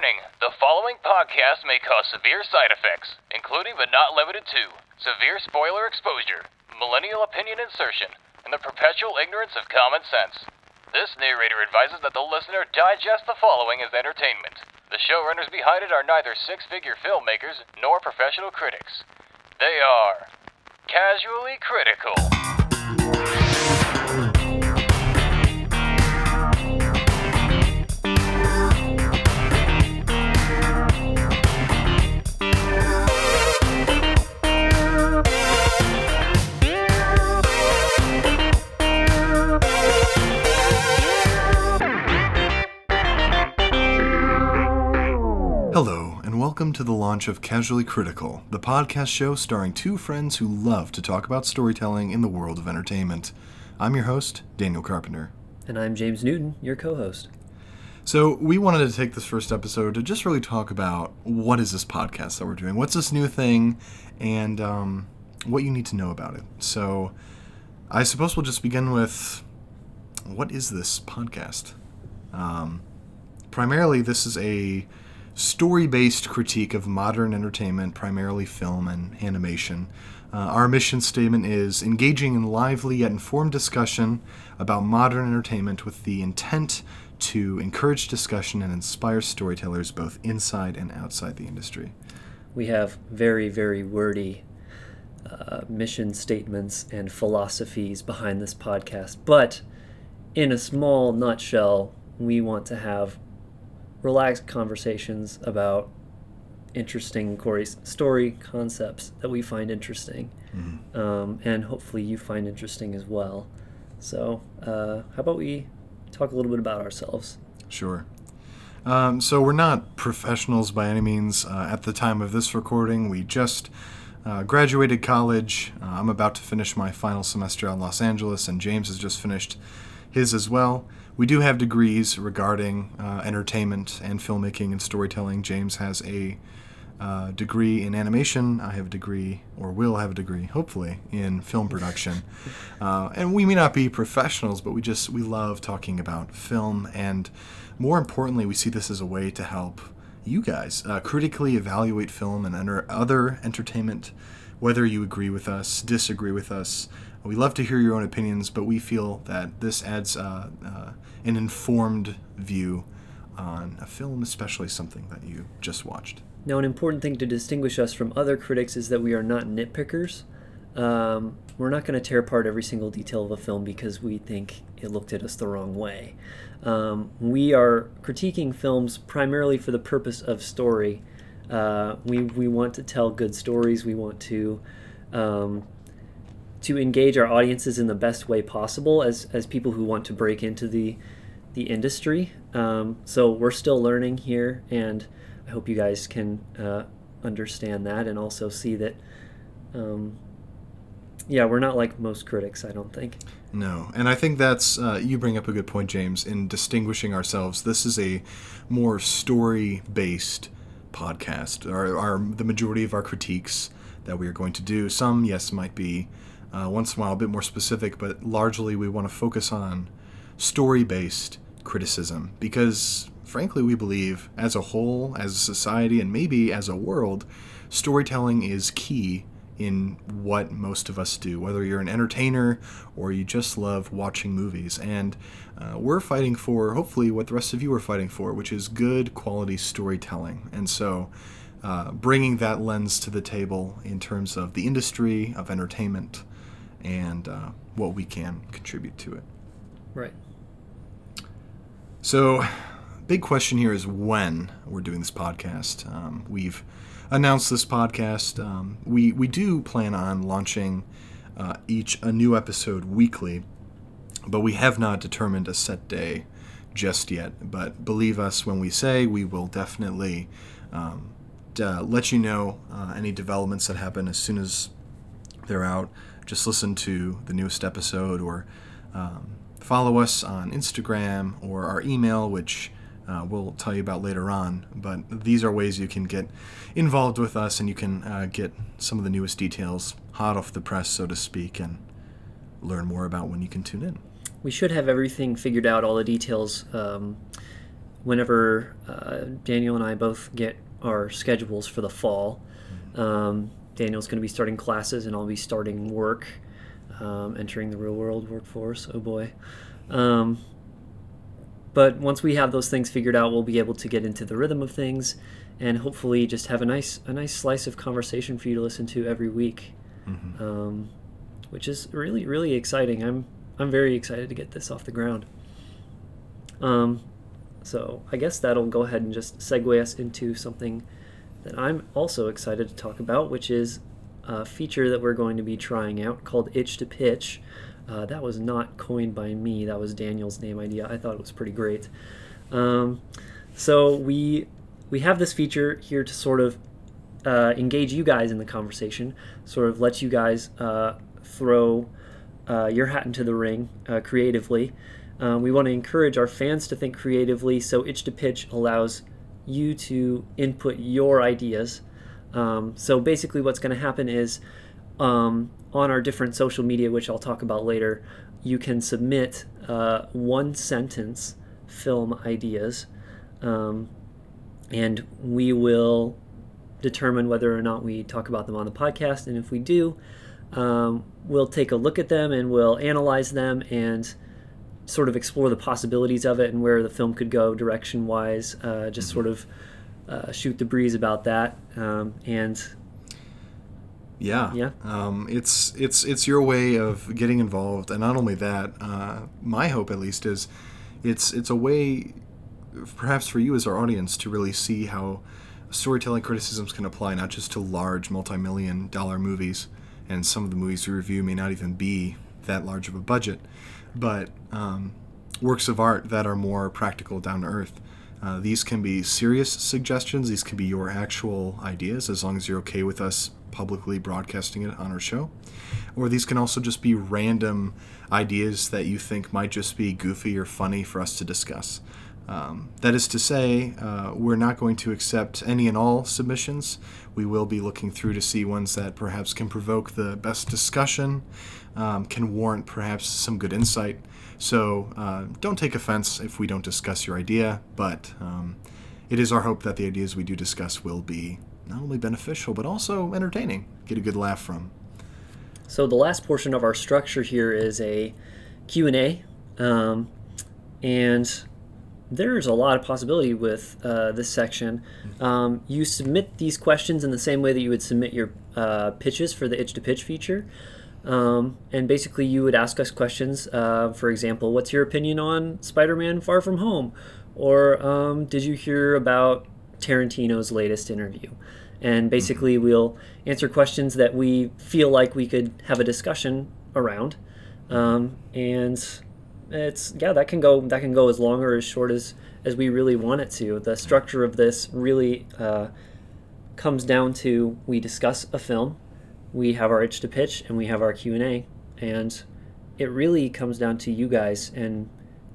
Warning the following podcast may cause severe side effects, including but not limited to severe spoiler exposure, millennial opinion insertion, and the perpetual ignorance of common sense. This narrator advises that the listener digest the following as entertainment. The showrunners behind it are neither six figure filmmakers nor professional critics. They are casually critical. Welcome to the launch of Casually Critical, the podcast show starring two friends who love to talk about storytelling in the world of entertainment. I'm your host, Daniel Carpenter. And I'm James Newton, your co host. So, we wanted to take this first episode to just really talk about what is this podcast that we're doing? What's this new thing? And um, what you need to know about it. So, I suppose we'll just begin with what is this podcast? Um, primarily, this is a story based critique of modern entertainment, primarily film and animation. Uh, our mission statement is engaging in lively yet informed discussion about modern entertainment with the intent to encourage discussion and inspire storytellers both inside and outside the industry. We have very, very wordy uh, mission statements and philosophies behind this podcast, but in a small nutshell, we want to have relaxed conversations about interesting Corey's story concepts that we find interesting, mm-hmm. um, and hopefully you find interesting as well. So, uh, how about we talk a little bit about ourselves? Sure. Um, so we're not professionals by any means. Uh, at the time of this recording, we just uh, graduated college. Uh, I'm about to finish my final semester in Los Angeles, and James has just finished his as well. We do have degrees regarding uh, entertainment and filmmaking and storytelling. James has a uh, degree in animation. I have a degree, or will have a degree, hopefully, in film production. Uh, and we may not be professionals, but we just we love talking about film, and more importantly, we see this as a way to help you guys uh, critically evaluate film and enter other entertainment, whether you agree with us, disagree with us. We love to hear your own opinions, but we feel that this adds uh, uh, an informed view on a film, especially something that you just watched. Now, an important thing to distinguish us from other critics is that we are not nitpickers. Um, we're not going to tear apart every single detail of a film because we think it looked at us the wrong way. Um, we are critiquing films primarily for the purpose of story. Uh, we, we want to tell good stories. We want to um, to engage our audiences in the best way possible as, as people who want to break into the the industry. Um, so we're still learning here, and I hope you guys can uh, understand that and also see that. Um, yeah, we're not like most critics, I don't think. No, and I think that's uh, you bring up a good point, James. In distinguishing ourselves, this is a more story-based podcast. Our, our the majority of our critiques that we are going to do, some yes might be uh, once in a while a bit more specific, but largely we want to focus on story based criticism because, frankly, we believe as a whole, as a society, and maybe as a world, storytelling is key in what most of us do, whether you're an entertainer or you just love watching movies. And uh, we're fighting for, hopefully, what the rest of you are fighting for, which is good quality storytelling. And so, uh, bringing that lens to the table in terms of the industry of entertainment and uh, what we can contribute to it. Right. So, big question here is when we're doing this podcast. Um, we've announced this podcast. Um, we we do plan on launching uh, each a new episode weekly, but we have not determined a set day just yet. But believe us when we say we will definitely um, uh, let you know uh, any developments that happen as soon as they're out just listen to the newest episode or um, follow us on Instagram or our email, which uh, we'll tell you about later on. But these are ways you can get involved with us and you can uh, get some of the newest details hot off the press, so to speak, and learn more about when you can tune in. We should have everything figured out, all the details. Um, whenever uh, Daniel and I both get our schedules for the fall, um, Daniel's going to be starting classes and I'll be starting work, um, entering the real world workforce. Oh boy. Um, but once we have those things figured out, we'll be able to get into the rhythm of things and hopefully just have a nice a nice slice of conversation for you to listen to every week, Mm-hmm. um, which is really really exciting. I'm I'm very excited to get this off the ground. Um, so I guess that'll go ahead and just segue us into something that I'm also excited to talk about, which is a feature that we're going to be trying out called Itch to Pitch. Uh, that was not coined by me. That was Daniel's name idea. I thought it was pretty great. Um, so we we have this feature here to sort of uh, engage you guys in the conversation, sort of let you guys uh, throw uh, your hat into the ring uh, creatively. Um, we want to encourage our fans to think creatively, so Itch to Pitch allows you to input your ideas. Um, so basically, what's going to happen is um, on our different social media, which I'll talk about later, you can submit uh, one sentence film ideas, um, and we will determine whether or not we talk about them on the podcast. And if we do, um, we'll take a look at them and we'll analyze them and sort of explore the possibilities of it and where the film could go direction wise. Uh, just sort of uh, shoot the breeze about that. Um, and Yeah, Yeah. Um, it's it's it's your way of getting involved, and not only that. Uh, my hope, at least, is it's it's a way, perhaps for you as our audience, to really see how storytelling criticisms can apply not just to large multi-million dollar movies, and some of the movies we review may not even be that large of a budget, but um, works of art that are more practical, down to earth. Uh, these can be serious suggestions. These can be your actual ideas, as long as you're okay with us publicly broadcasting it on our show. Or these can also just be random ideas that you think might just be goofy or funny for us to discuss. Um, that is to say, uh, we're not going to accept any and all submissions. We will be looking through to see ones that perhaps can provoke the best discussion, um, can warrant perhaps some good insight. So uh, don't take offense if we don't discuss your idea, but um, it is our hope that the ideas we do discuss will be not only beneficial but also entertaining. Get a good laugh from. So the last portion of our structure here is a Q&A, um, and there's a lot of possibility with uh, this section. Um, you submit these questions in the same way that you would submit your uh, pitches for the Itch to Pitch feature. Um, and basically, you would ask us questions. Uh, for example, what's your opinion on Spider Man Far From Home? Or um, did you hear about Tarantino's latest interview? And basically, we'll answer questions that we feel like we could have a discussion around. Um, and it's yeah, that can go that can go as long or as short as as we really want it to. The structure of this really uh, comes down to we discuss a film, we have our itch to pitch, and we have our Q and A, and it really comes down to you guys and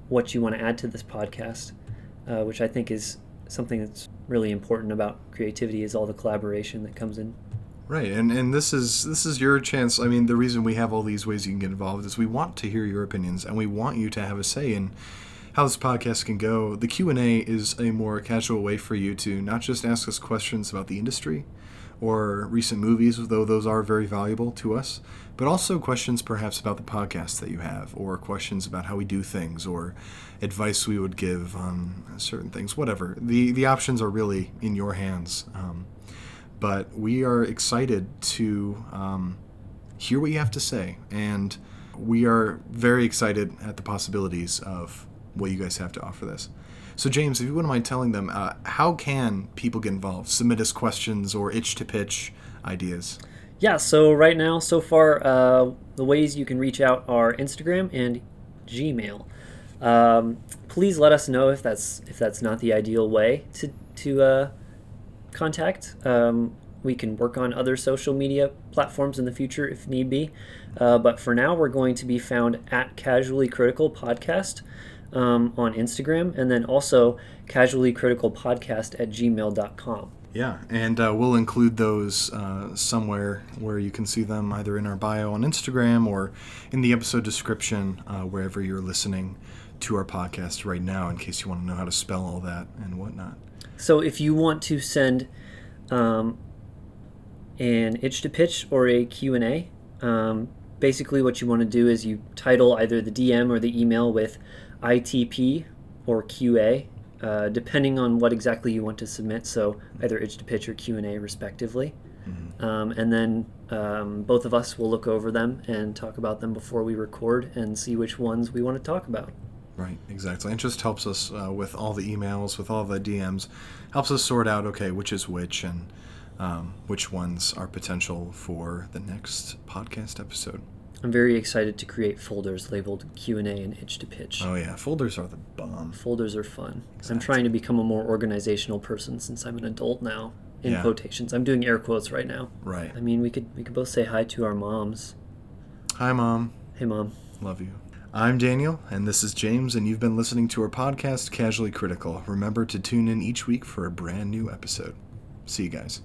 what you want to add to this podcast, uh, which I think is something that's really important about creativity is all the collaboration that comes in. Right, and and this is this is your chance. I mean, the reason we have all these ways you can get involved is we want to hear your opinions, and we want you to have a say in how this podcast can go. The Q and A is a more casual way for you to not just ask us questions about the industry or recent movies, though those are very valuable to us, but also questions perhaps about the podcast that you have, or questions about how we do things, or advice we would give on certain things. Whatever the the options are really in your hands. Um, but we are excited to um, hear what you have to say, and we are very excited at the possibilities of what you guys have to offer this. So, James, if you wouldn't mind telling them, uh, how can people get involved? Submit us questions or itch to pitch ideas. Yeah, so right now, so far, uh, the ways you can reach out are Instagram and Gmail. Um, please let us know if that's if that's not the ideal way to to uh, contact. Um, we can work on other social media platforms in the future if need be, uh, but for now, we're going to be found at Casually Critical Podcast um, on Instagram, and then also Casually Critical Podcast at gmail.com. Yeah, and uh, we'll include those uh, somewhere where you can see them either in our bio on Instagram or in the episode description uh, wherever you're listening. to our podcast right now in case you want to know how to spell all that and whatnot. So if you want to send um, an itch to pitch or a Q&A, um, basically what you want to do is you title either the DM or the email with ITP or QA, uh, depending on what exactly you want to submit. So either itch to pitch or Q&A respectively. Um, and then um, both of us will look over them and talk about them before we record and see which ones we want to talk about. Right, exactly. It just helps us uh, with all the emails, with all the DMs, helps us sort out okay which is which and um, which ones are potential for the next podcast episode. I'm very excited to create folders labeled Q&A and itch to pitch. Oh yeah, folders are the bomb. Folders are fun. I'm trying to become a more organizational person since I'm an adult now. In Yeah. quotations, I'm doing air quotes right now. Right. I mean, we could we could both say hi to our moms. Hi, mom. Hey, mom. Love you. I'm Daniel, and this is James, and you've been listening to our podcast, Casually Critical. Remember to tune in each week for a brand new episode. See you guys.